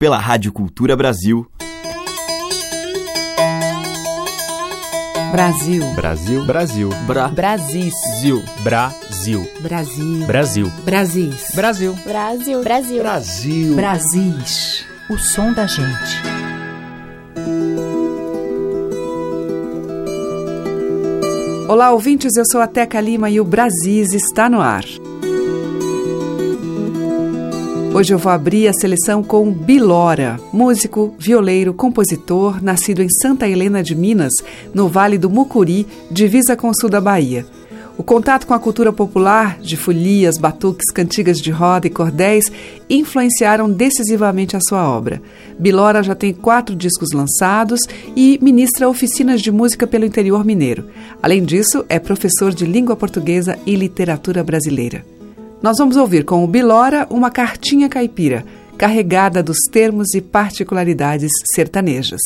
pela Rádio Cultura Brasil. Brasil. Brasil. Brasil. Bra. Brasil. Brasil. Brasil. Brasil. Brasil. Brasil. Brasil. Brasil. Brasil. Brasis. O som da gente. Olá, ouvintes. Eu sou a Teca Lima e o Brasis está no ar. Hoje eu vou abrir a seleção com Bilora, músico, violeiro, compositor, nascido em Santa Helena de Minas, no Vale do Mucuri, divisa com o sul da Bahia. O contato com a cultura popular, de folias, batuques, cantigas de roda e cordéis, influenciaram decisivamente a sua obra. Bilora já tem quatro discos lançados e ministra oficinas de música pelo interior mineiro. Além disso, é professor de língua portuguesa e literatura brasileira. Nós vamos ouvir com o Bilora uma cartinha caipira, carregada dos termos e particularidades sertanejas.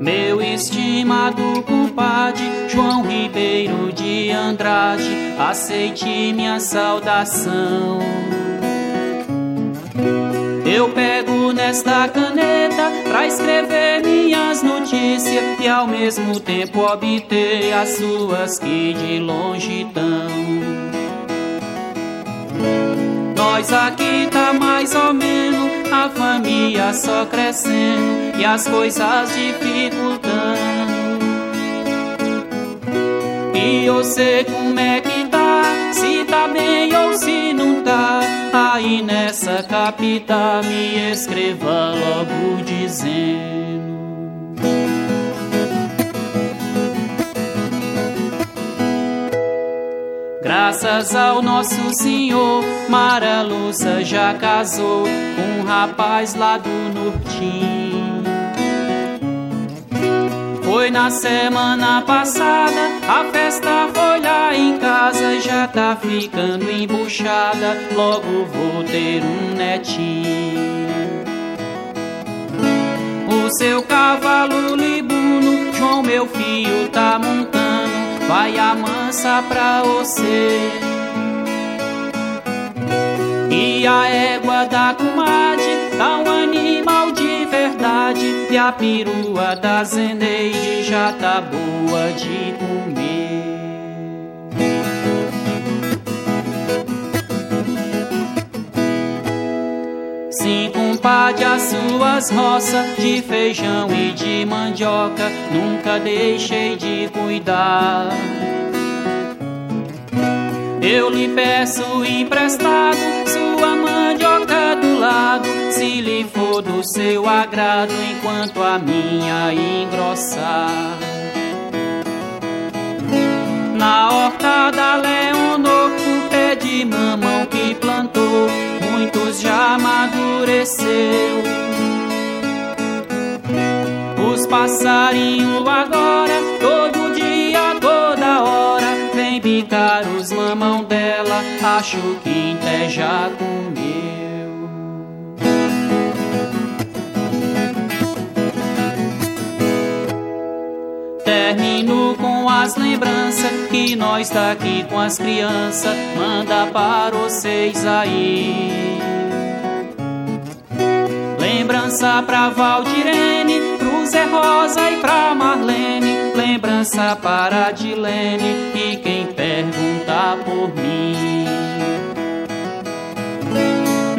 Meu estimado compadre João Ribeiro de Andrade, aceite minha saudação. Eu pego nesta caneta pra escrever minhas notícias e ao mesmo tempo obter as suas que de longe tão. Nós aqui tá mais ou menos, a família só crescendo e as coisas dificultando. E eu sei como é que tá, bem ou se não tá. Aí nessa capital me escreva logo dizendo. Graças ao nosso Senhor, Mara Lúcia já casou com um rapaz lá do Nortim. Foi na semana passada, a festa foi lá em casa, já tá ficando embuchada, logo vou ter um netinho. O seu cavalo libuno, João meu filho tá montando, vai amansa pra você. E a égua da comadre dá um animal de verdade E a perua da Zeneide já tá boa de comer. Sim, compadre, as suas roças de feijão e de mandioca Nunca deixei de cuidar. Eu lhe peço emprestado sua mandioca do lado, se lhe for do seu agrado, enquanto a minha engrossar. Na horta da Leonor, o pé de mamão que plantou, muitos já amadureceu. Os passarinhos agora, todo dia, toda hora, vem bicar os mamão dela, acho que até já comeu. Que nós tá aqui com as crianças, manda para vocês aí. Lembrança pra Valdirene, pro Zé Rosa e pra Marlene. Lembrança para Dilene e quem pergunta por mim.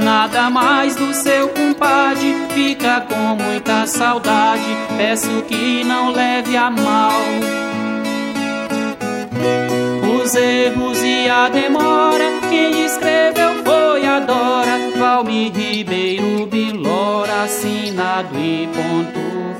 Nada mais do seu compadre, fica com muita saudade. Peço que não leve a mal os erros e a demora. Quem escreveu foi a Dora, Valmir Ribeiro Bilora, assinado e ponto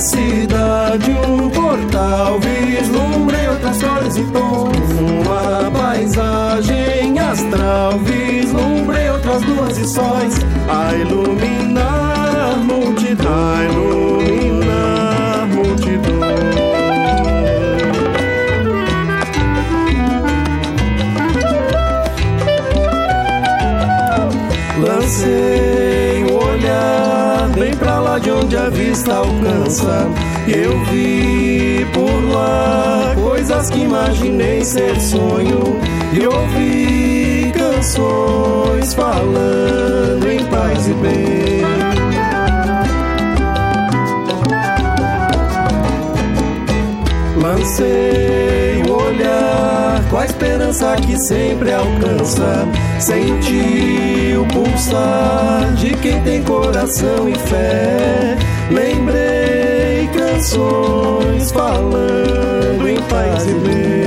cidade, um portal, vislumbrei outras cores e tons. Uma paisagem astral, vislumbrei outras luas e sóis. A iluminar de onde a vista alcança. Eu vi por lá coisas que imaginei ser sonho. E ouvi canções falando em paz e bem. Lancei o olhar com a esperança que sempre alcança. Senti o pulsar de quem tem coração e fé. Lembrei canções falando em paz e bem.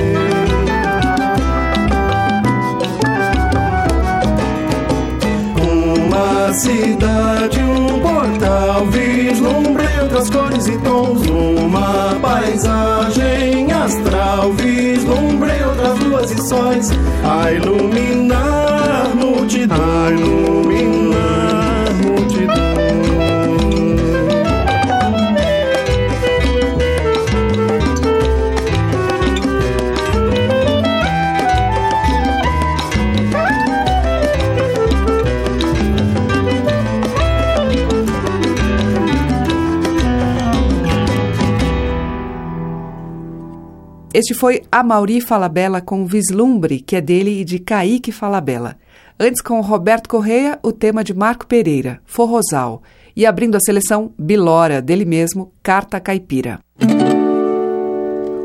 Uma cidade, um portal, vislumbrei outras cores e tons. Uma paisagem astral, vislumbrei outras luas e sóis. A iluminar multidão, a iluminar Este foi Amauri Falabella com Vislumbre, que é dele e de Kaique Falabella. Antes, com Roberto Correia, o tema de Marco Pereira, Forrosal. E abrindo a seleção, Bilora, dele mesmo, Carta Caipira.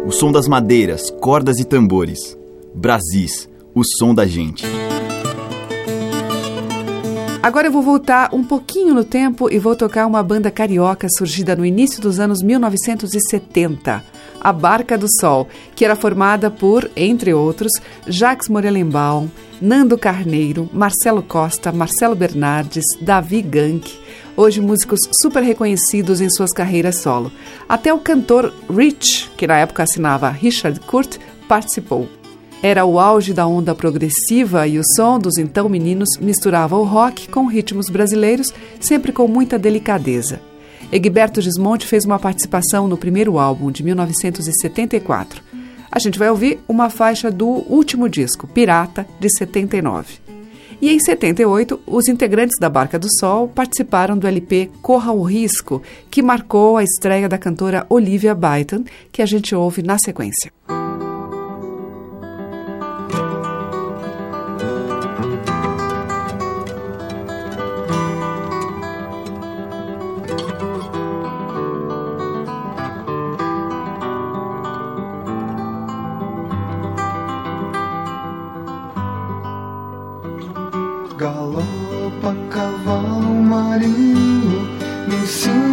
O som das madeiras, cordas e tambores. Brasis, o som da gente. Agora eu vou voltar um pouquinho no tempo e vou tocar uma banda carioca surgida no início dos anos 1970 a Barca do Sol, que era formada por, entre outros, Jacques Morelenbaum, Nando Carneiro, Marcelo Costa, Marcelo Bernardes, Davi Gank, hoje músicos super reconhecidos em suas carreiras solo. Até o cantor Rich, que na época assinava Richard Kurt, participou. Era o auge da onda progressiva e o som dos então meninos misturava o rock com ritmos brasileiros, sempre com muita delicadeza. Egberto Gismonte fez uma participação no primeiro álbum, de 1974. A gente vai ouvir uma faixa do último disco, Pirata, de 79. E em 78, os integrantes da Barca do Sol participaram do LP Corra o Risco, que marcou a estreia da cantora Olivia Byton, que a gente ouve na sequência. carnaval marinho me ensina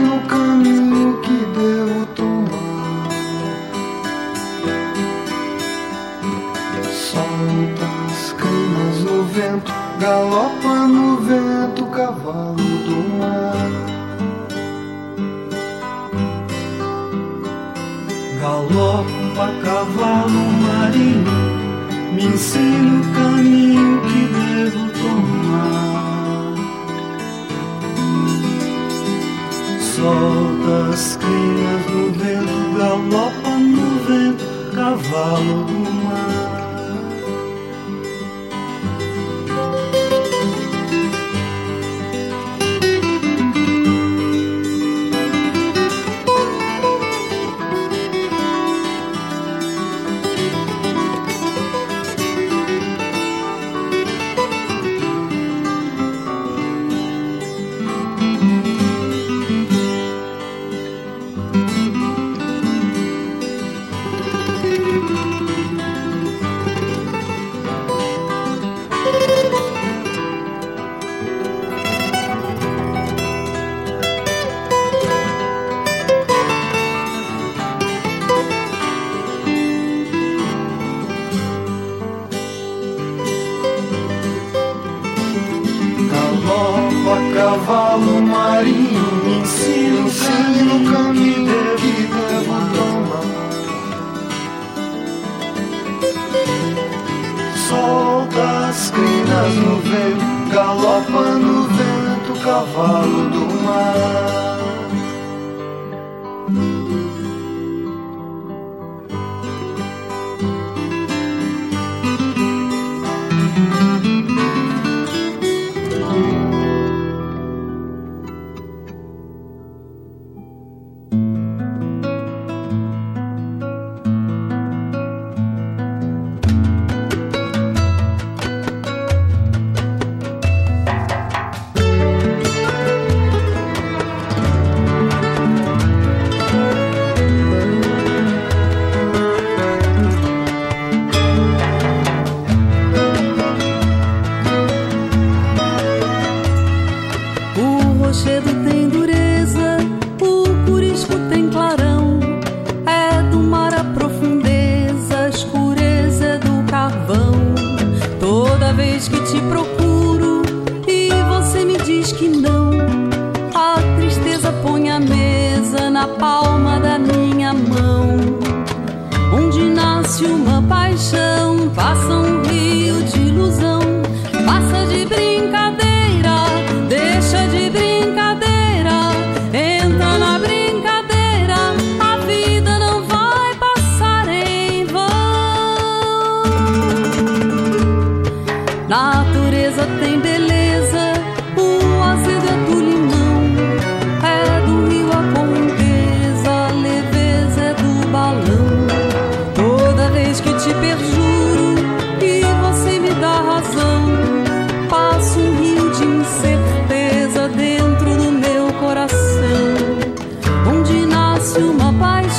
cavalo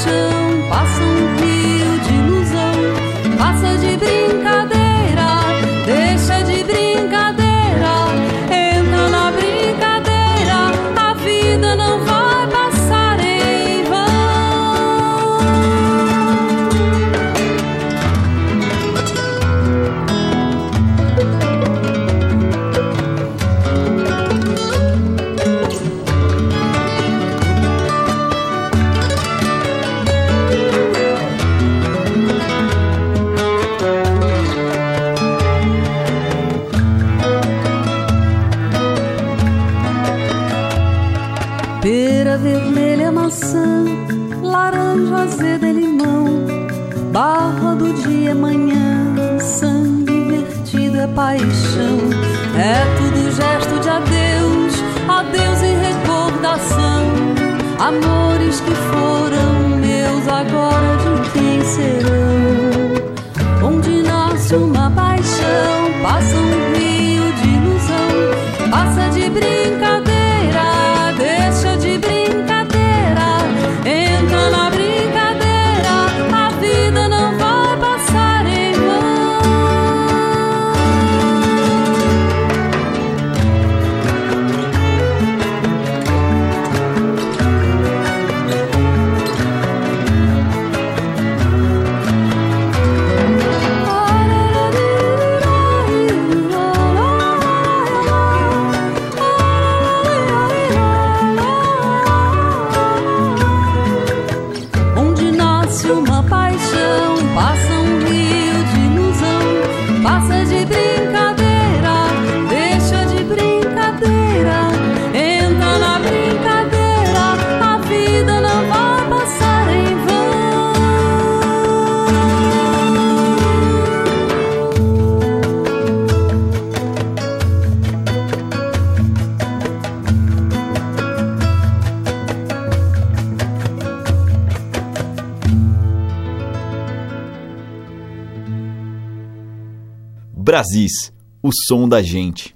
do amor. Brasis, o som da gente.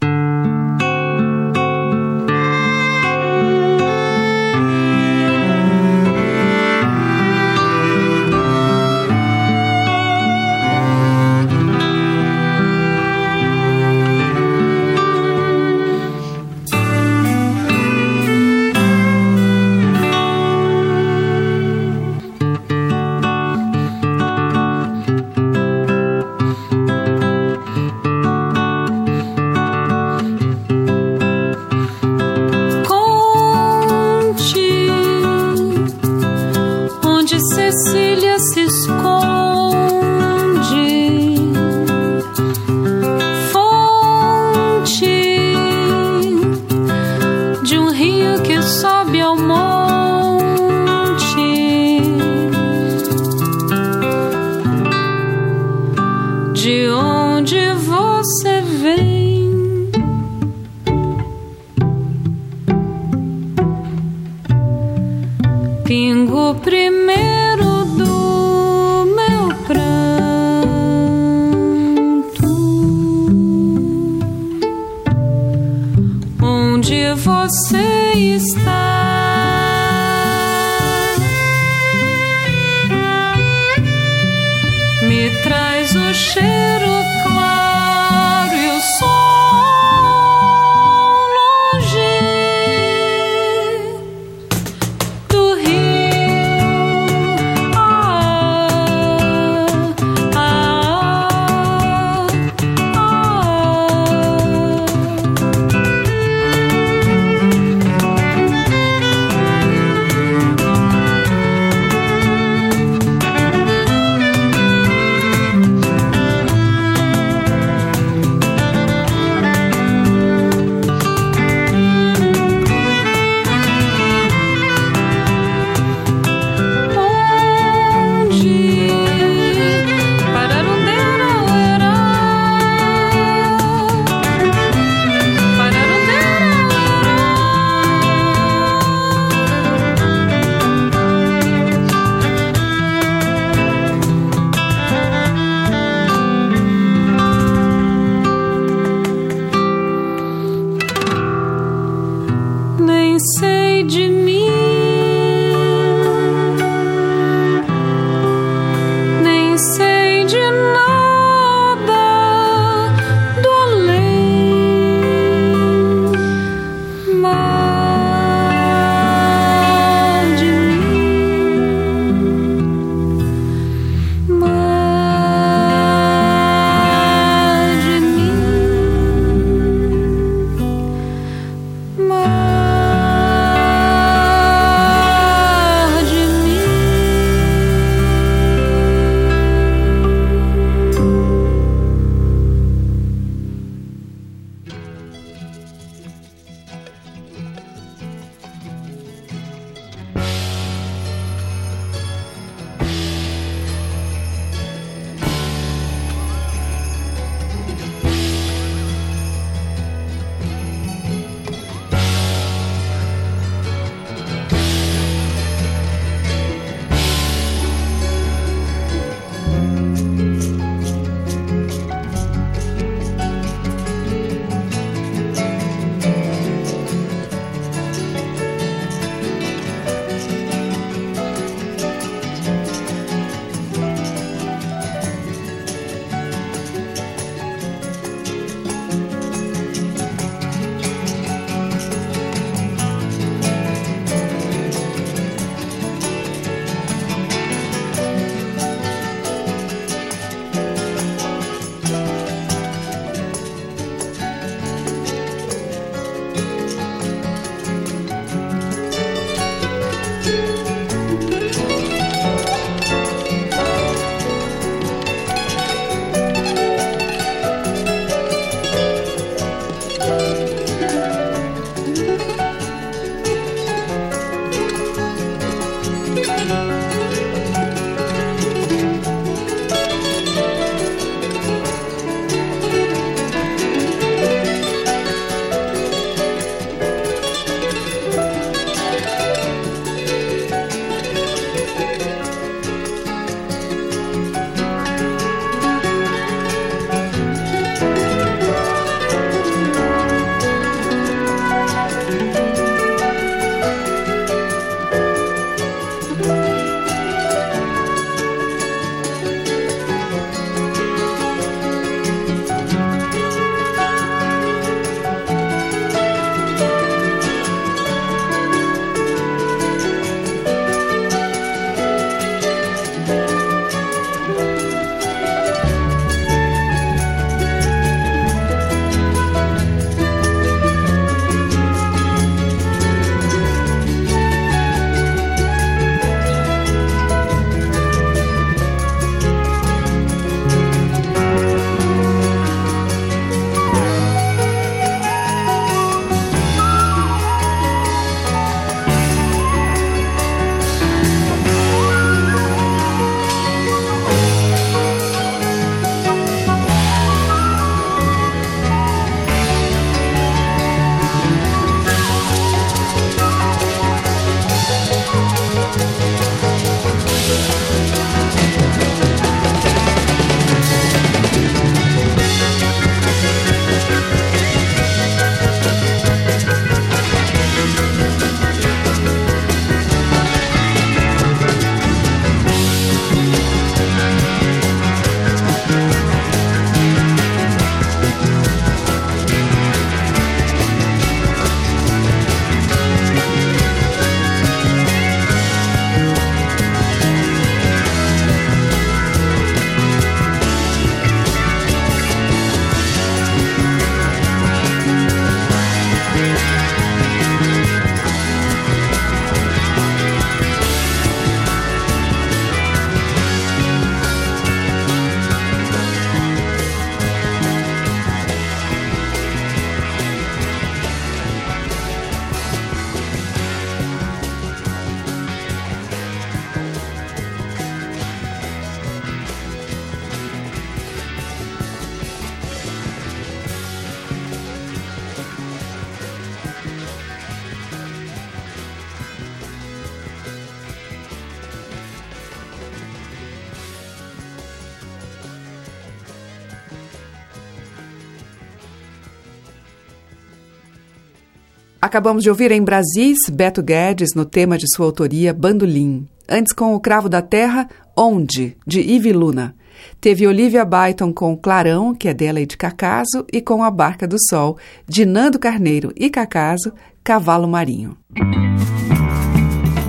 Acabamos de ouvir em Brasis Beto Guedes no tema de sua autoria Bandolim. Antes com o Cravo da Terra, Onde, de Ivi Luna. Teve Olivia Byton com Clarão, que é dela e de Cacaso, e com A Barca do Sol, de Nando Carneiro e Cacaso, Cavalo Marinho.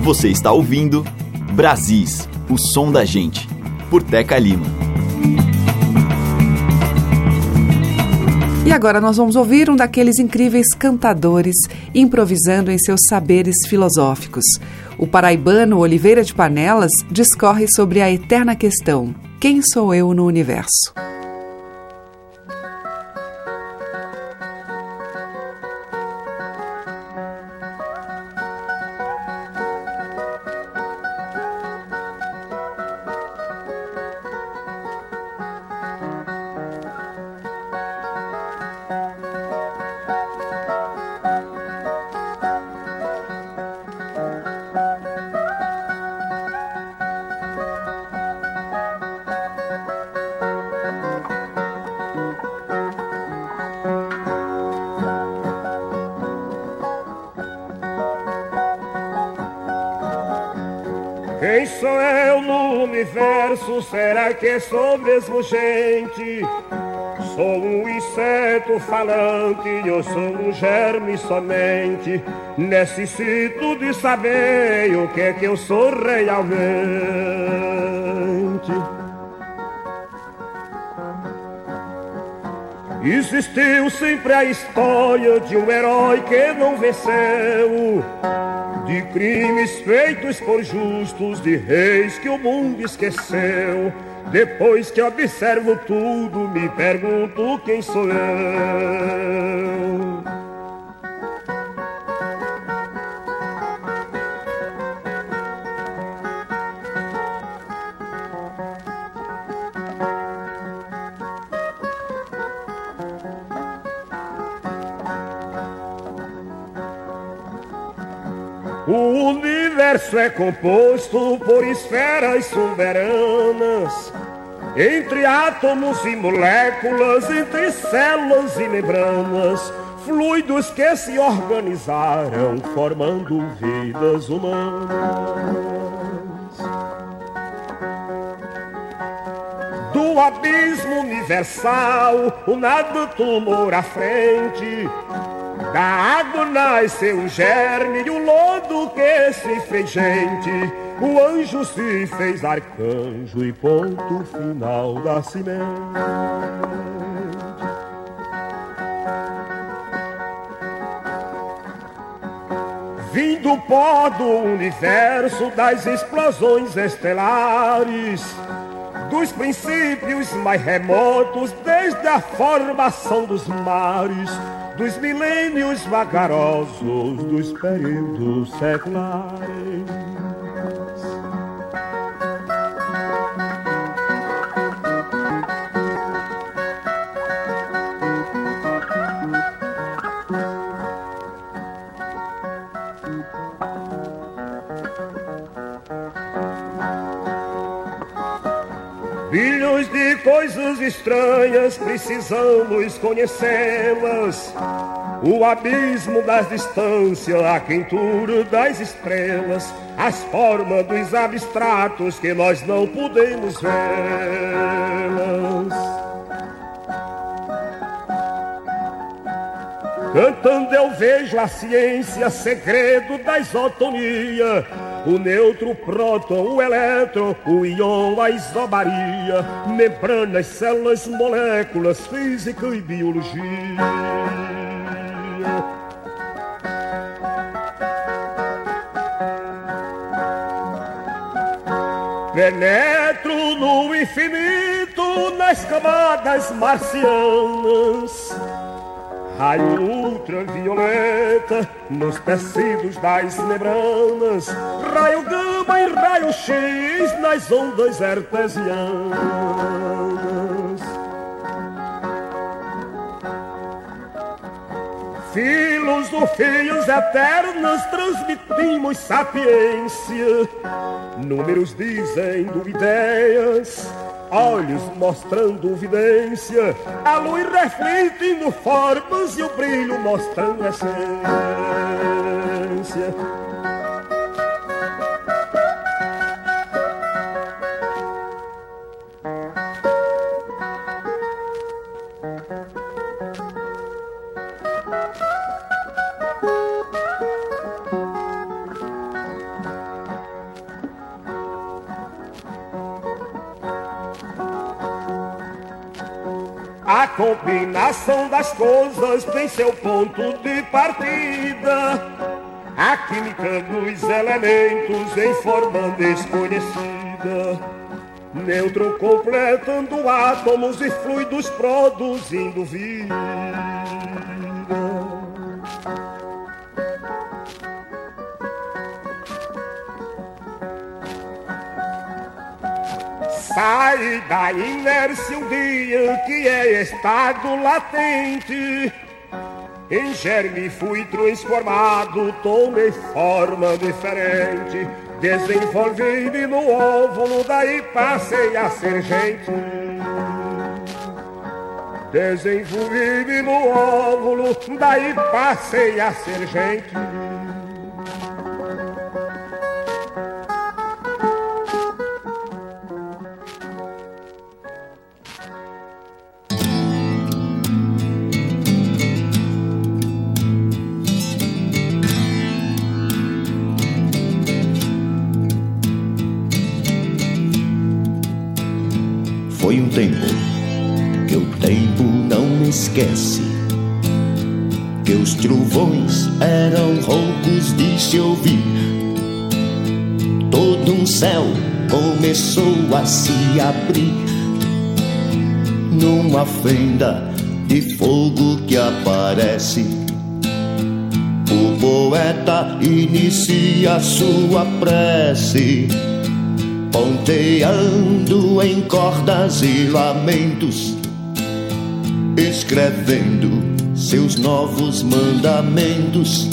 Você está ouvindo Brasis, o som da gente, por Teca Lima. E agora nós vamos ouvir um daqueles incríveis cantadores improvisando em seus saberes filosóficos. O paraibano Oliveira de Panelas discorre sobre a eterna questão: quem sou eu no universo? Universo? Será que sou mesmo gente? Sou um inseto falante, eu sou um germe somente. Necessito de saber o que é que eu sou realmente. Existiu sempre a história de um herói que não venceu de crimes feitos por justos, de reis que o mundo esqueceu. Depois que observo tudo, me pergunto quem sou eu. É composto por esferas soberanas, entre átomos e moléculas, entre células e membranas, fluidos que se organizaram formando vidas humanas. Do abismo universal, o nada tomou à frente da água nasceu o germe e o lodo que se fez gente. O anjo se fez arcanjo e ponto final da semente. Vindo pó do universo das explosões estelares dos princípios mais remotos, desde a formação dos mares, dos milênios vagarosos, dos períodos seculares. Coisas estranhas precisamos conhecê-las. O abismo das distâncias, a quentura das estrelas, as formas dos abstratos que nós não podemos vê-las. Cantando eu vejo a ciência, segredo da isotonia o neutro, o próton, o elétron, o íon, a isobaria, membranas, células, moléculas, física e biologia. Penetro no infinito nas camadas marcianas raio ultravioleta nos tecidos das membranas, raio gama e raio X nas ondas artesianas. Filosofias eternas transmitimos sapiência, números dizem do ideias olhos mostrando vidência, a luz refletindo formas e o brilho mostrando essência. Combinação das coisas tem seu ponto de partida. A química dos elementos em forma desconhecida. Neutro completando átomos e fluidos produzindo vida. Da inércia um dia que é estado latente. Em germe fui transformado, tomei forma diferente. Desenvolvi-me no óvulo, daí passei a ser gente. Desenvolvi-me no óvulo, daí passei a ser gente. Esquece. Que os trovões eram roucos de se ouvir. Todo um céu começou a se abrir. Numa fenda de fogo que aparece. O poeta inicia sua prece ponteando em cordas e lamentos, escrevendo seus novos mandamentos.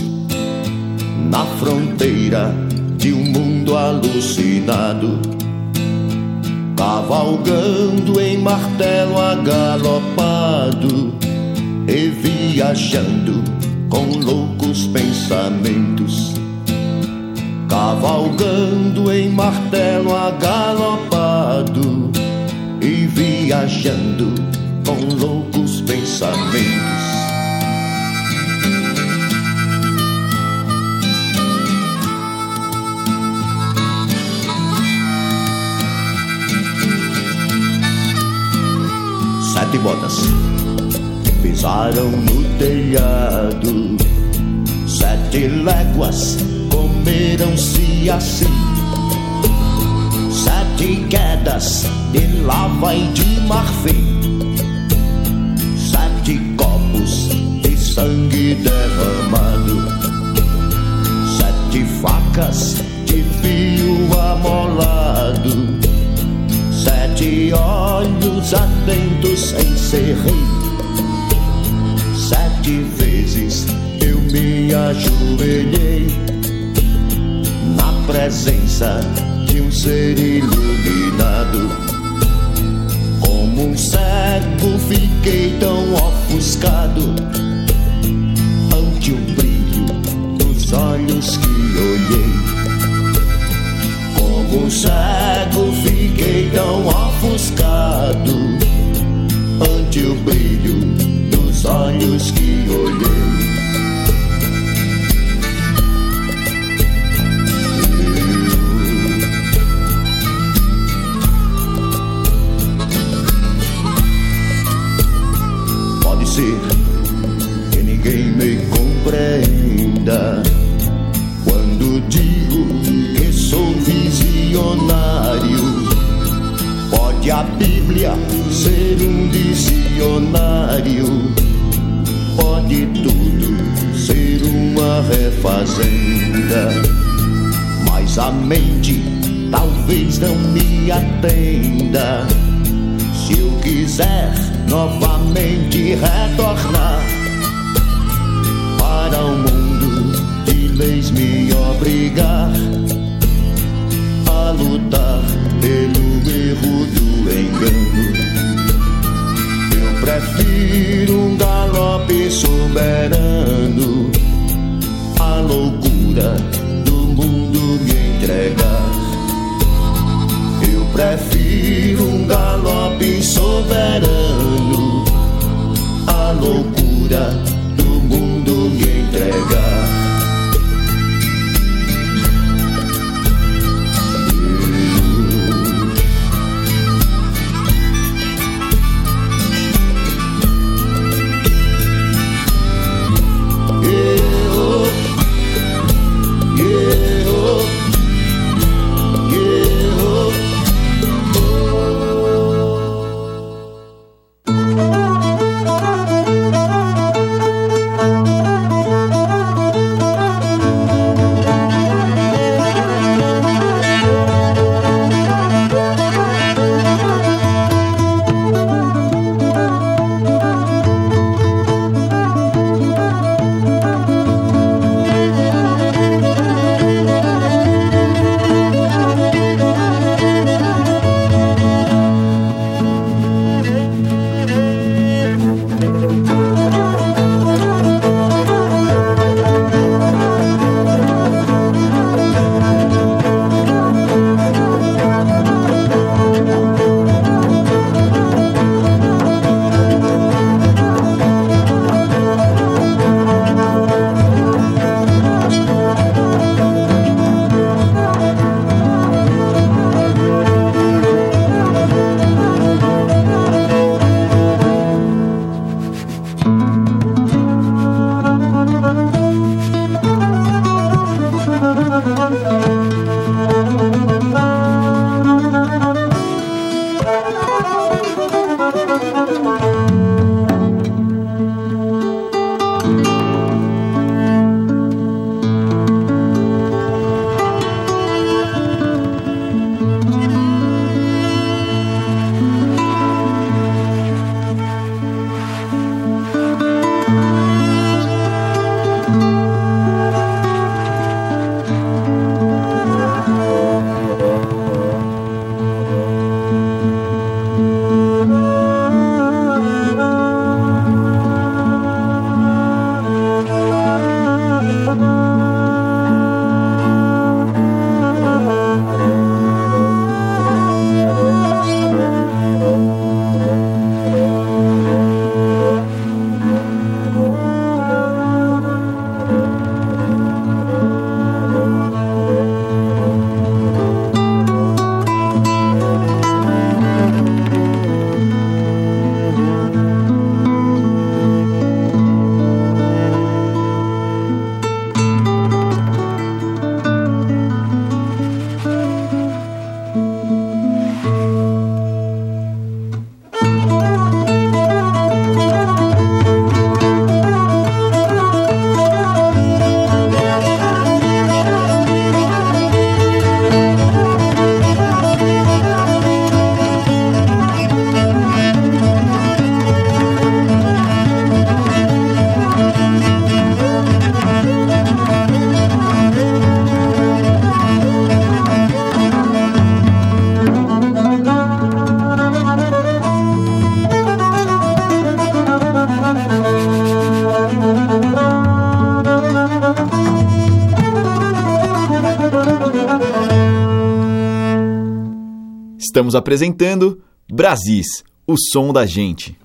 Na fronteira de um mundo alucinado, cavalgando em martelo agalopado e viajando com loucos pensamentos. Cavalgando em martelo agalopado e viajando com loucos pensamentos. Sete botas pisaram no telhado, sete léguas comeram-se assim. Sete quedas de lava e de marfim. Sangue derramado. Sete facas de fio amolado. Sete olhos atentos em serrim. Sete vezes eu me ajoelhei na presença de um ser iluminado. Como um cego fiquei tão ofuscado olhos que olhei. Como um cego fiquei tão ofuscado ante o brilho dos olhos que olhei. Pode ser Bíblia ser um dicionário, pode tudo ser uma refazenda, mas a mente talvez não me atenda. Se eu quiser novamente retornar para o mundo de leis me obrigar a lutar pelo erro do engano. Eu prefiro um galope soberano A loucura do mundo me entregar. Eu prefiro um galope soberano A loucura do mundo me entregar. Estamos apresentando Brasis, o som da gente.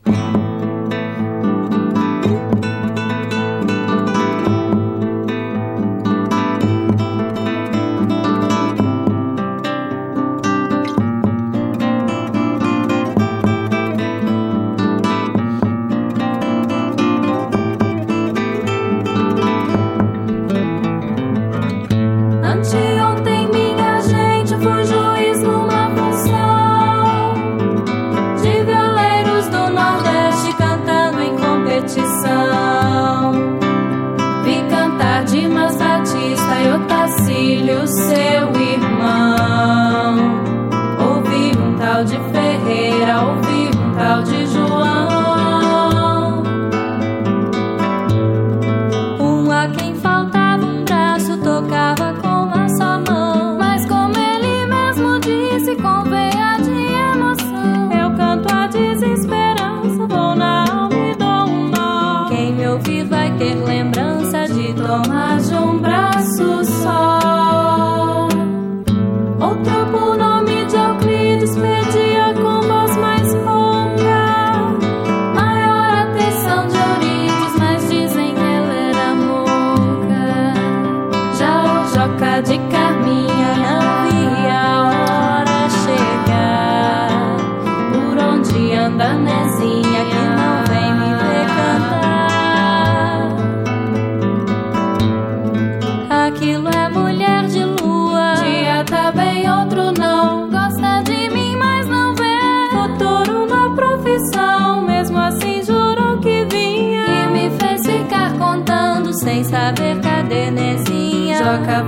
пока.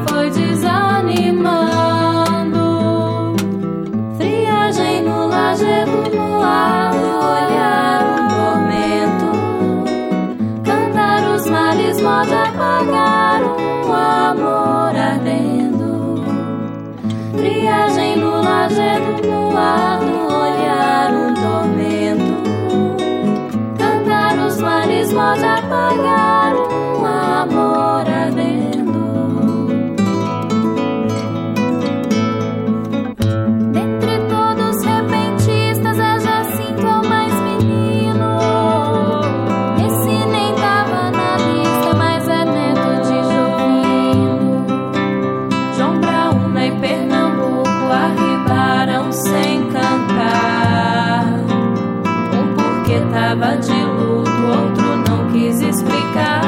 Porque tava de luto, outro não quis explicar.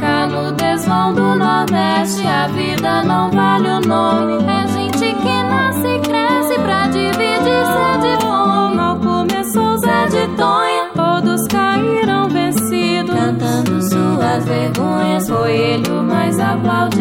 Cá no desvão do Nordeste, a vida não vale o nome. É gente que nasce e cresce pra dividir sede de fome. Mal começou Zé de Tonha, todos caíram vencidos. Cantando suas vergonhas, foi ele o mais aplaudido.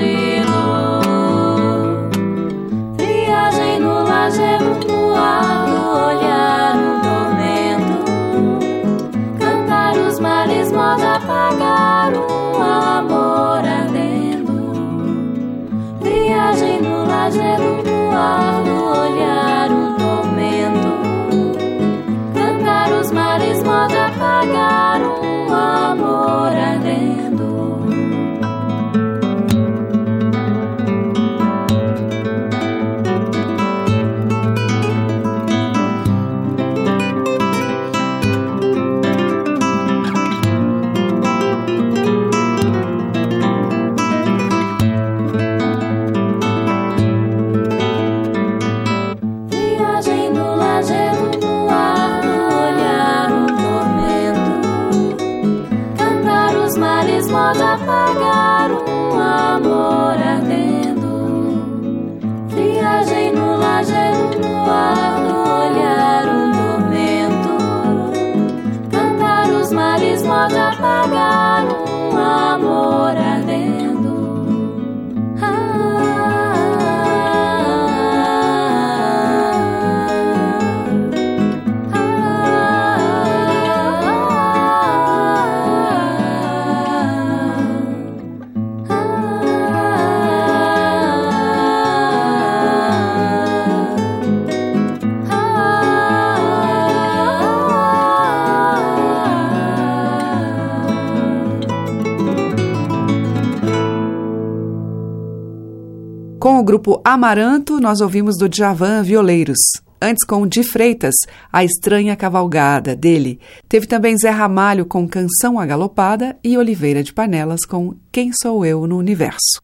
Grupo Amaranto, nós ouvimos do Djavan Violeiros. Antes, com Di Freitas, A Estranha Cavalgada, dele. Teve também Zé Ramalho com Canção Agalopada e Oliveira de Panelas com Quem Sou Eu no Universo.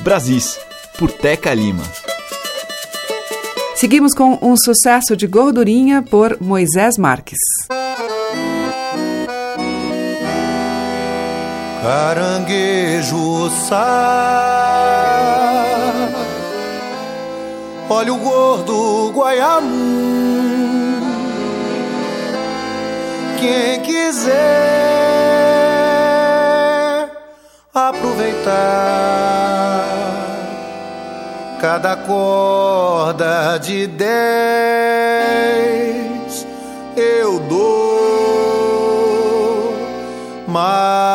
Brasis, por Teca Lima. Seguimos com um sucesso de gordurinha por Moisés Marques. Caranguejo sá Olha o gordo Guaiamum Quem quiser aproveitar Cada corda de dez Eu dou. Mais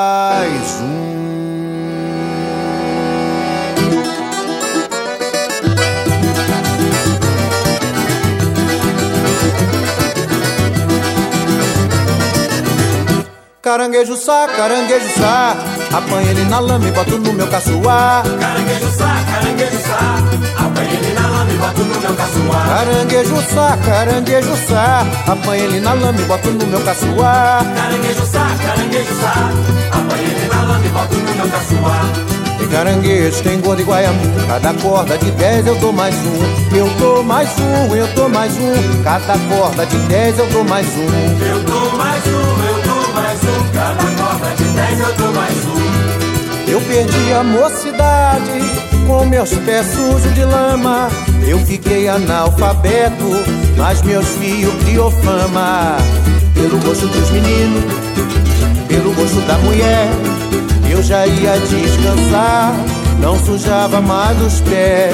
Caranguejo sá, caranguejo sá, apanha ele na lama e boto no meu caçoar. Caranguejo sá, caranguejo sá, apanha ele na lama e boto no meu caçoar. Caranguejo sá, caranguejo sá, apanha ele na lama e boto no meu caçoar. Caranguejo sá, caranguejo sá, apanha ele na lama e boto no meu caçoar. Tem caranguejo, tem gordo e guaiamu Cada corda de dez eu dou mais um Eu dou mais um, eu dou mais um Cada corda de dez eu dou mais um Eu dou mais um, eu dou mais um. Eu perdi a mocidade com meus pés sujos de lama. Eu fiquei analfabeto, mas meus filhos criou fama. Pelo gosto dos meninos, pelo gosto da mulher, eu já ia descansar, não sujava mais os pés.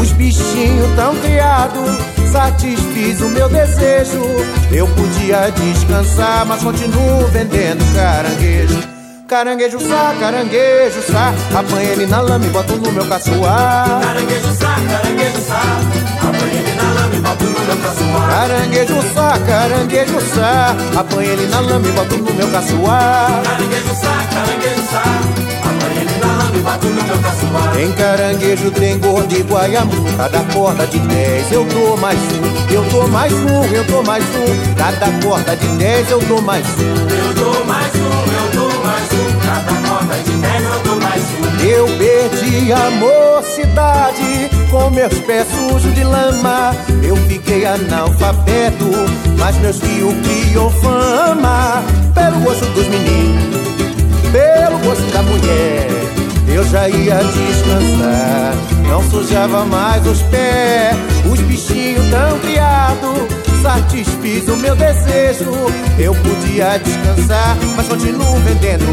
Os bichinhos tão criados, satisfiz o meu desejo. Eu podia descansar, mas continuo vendendo caranguejo. Caranguejo sá, caranguejo sá. Apanha ele na lama e boto no meu caçoar Caranguejo sá, caranguejo sá. Apanha ele na lama e boto no meu caçoar Caranguejo sá, caranguejo sá. Apanha ele na lama e boto no meu caçoar Caranguejo sá, caranguejo sá. Apanha ele na lama e boto no meu caçoar Tem caranguejo, tem gordo e guaiamu. Cada corda de dez eu dou mais um. Eu dou mais um, eu dou mais um. Cada corda de dez eu dou mais um. Eu dou mais um, de mais Eu perdi a mocidade com meus pés sujos de lama. Eu fiquei analfabeto, mas meus filhos criam fama. Pelo gosto dos meninos, pelo gosto da mulher, eu já ia descansar. Não sujava mais os pés, os bichinhos tão criados. Satisfiz o meu desejo, eu podia descansar, mas continuo vendendo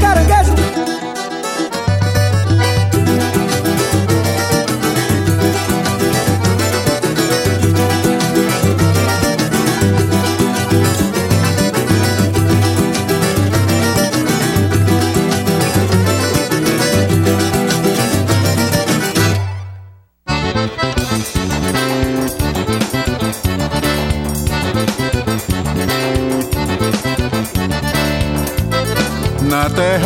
caranguejo.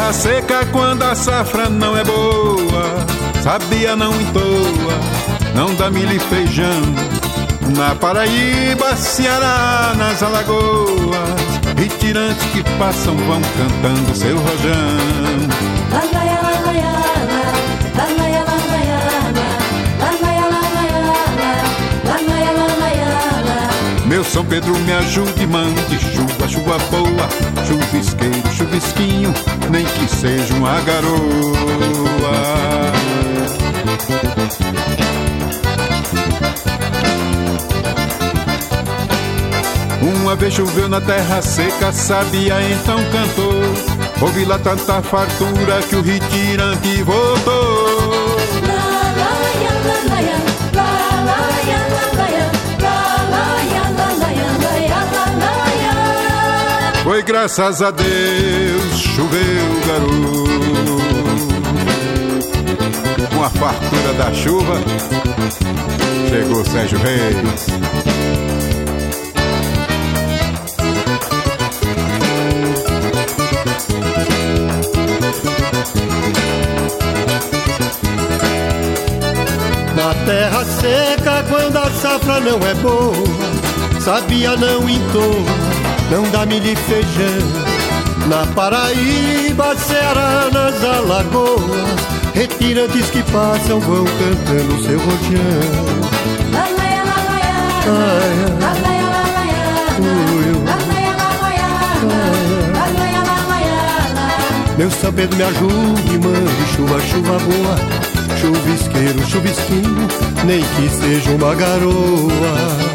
Terra seca, quando a safra não é boa, sabia não entoa, não dá milho e feijão. Na Paraíba, Ceará, nas Alagoas, retirantes que passam vão cantando seu rojão. Meu São Pedro me ajude, mande chuva, chuva boa, chuvisqueiro, chuvisquinho, nem que seja uma garoa. Uma vez choveu na terra seca, sabia então cantou. Ouvi lá tanta fartura que o retirante voltou. Graças a Deus, choveu garoto. Com a fartura da chuva, chegou Sérgio Reis. Na terra seca, quando a safra não é boa, sabia não entoa, não dá milho e feijão. Na Paraíba, Ceará, nas Alagoas, retirantes que passam vão cantando seu la. Meu Pedro me ajude, mande chuva, chuva boa, chuvisqueiro, chuvisquinho, nem que seja uma garoa.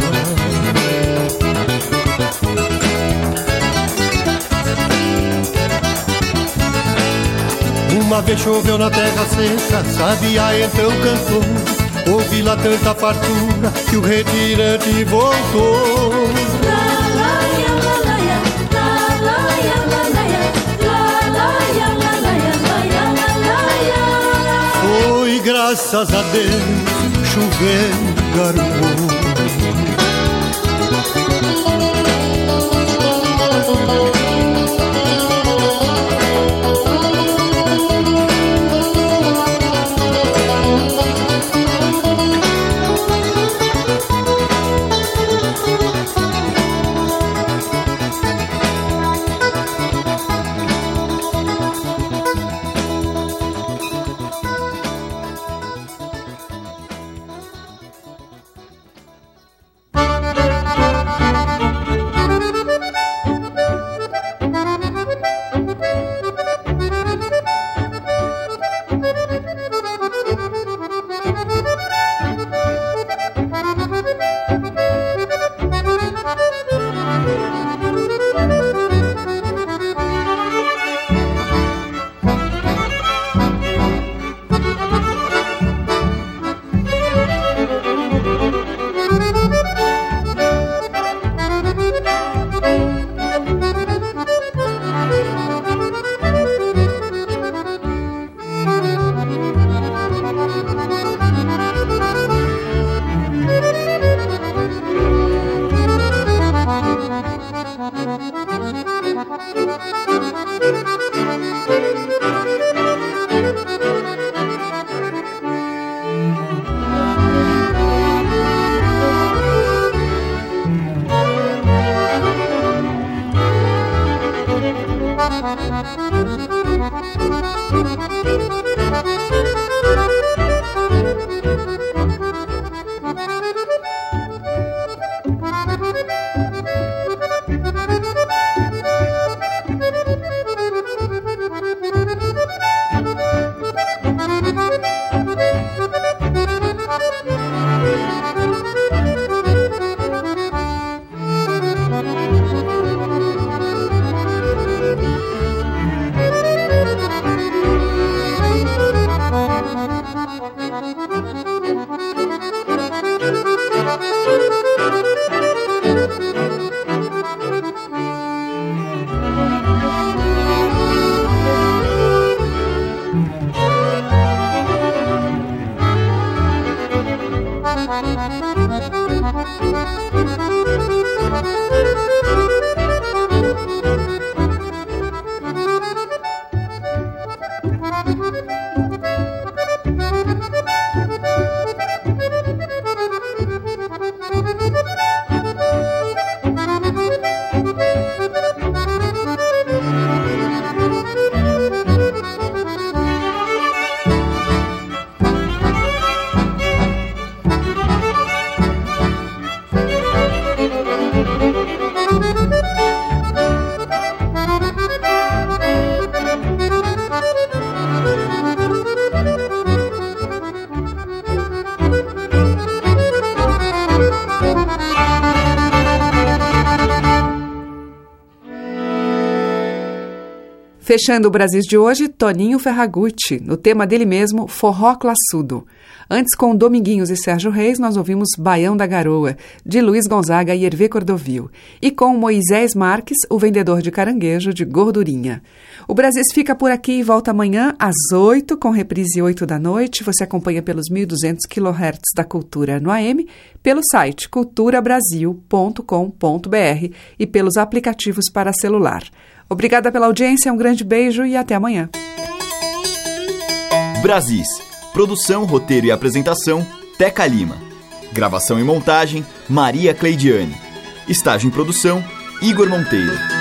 Uma vez choveu na terra seca, sabia então cantou. Ouvi lá tanta fartura que o retirante voltou. Foi graças a Deus, chovendo garoto. Fechando o Brasil de hoje, Toninho Ferragutti, no tema dele mesmo, Forró Classudo. Antes, com Dominguinhos e Sérgio Reis, nós ouvimos Baião da Garoa, de Luiz Gonzaga e Hervé Cordovil. E com Moisés Marques, o vendedor de caranguejo de Gordurinha. O Brasil fica por aqui e volta amanhã às 8, com reprise 8 da noite. Você acompanha pelos 1.200 kHz da Cultura no AM, pelo site culturabrasil.com.br e pelos aplicativos para celular. Obrigada pela audiência, um grande beijo e até amanhã. Brasis. Produção, roteiro e apresentação, Teca Lima. Gravação e montagem, Maria Cleidiane. Estágio em produção, Igor Monteiro.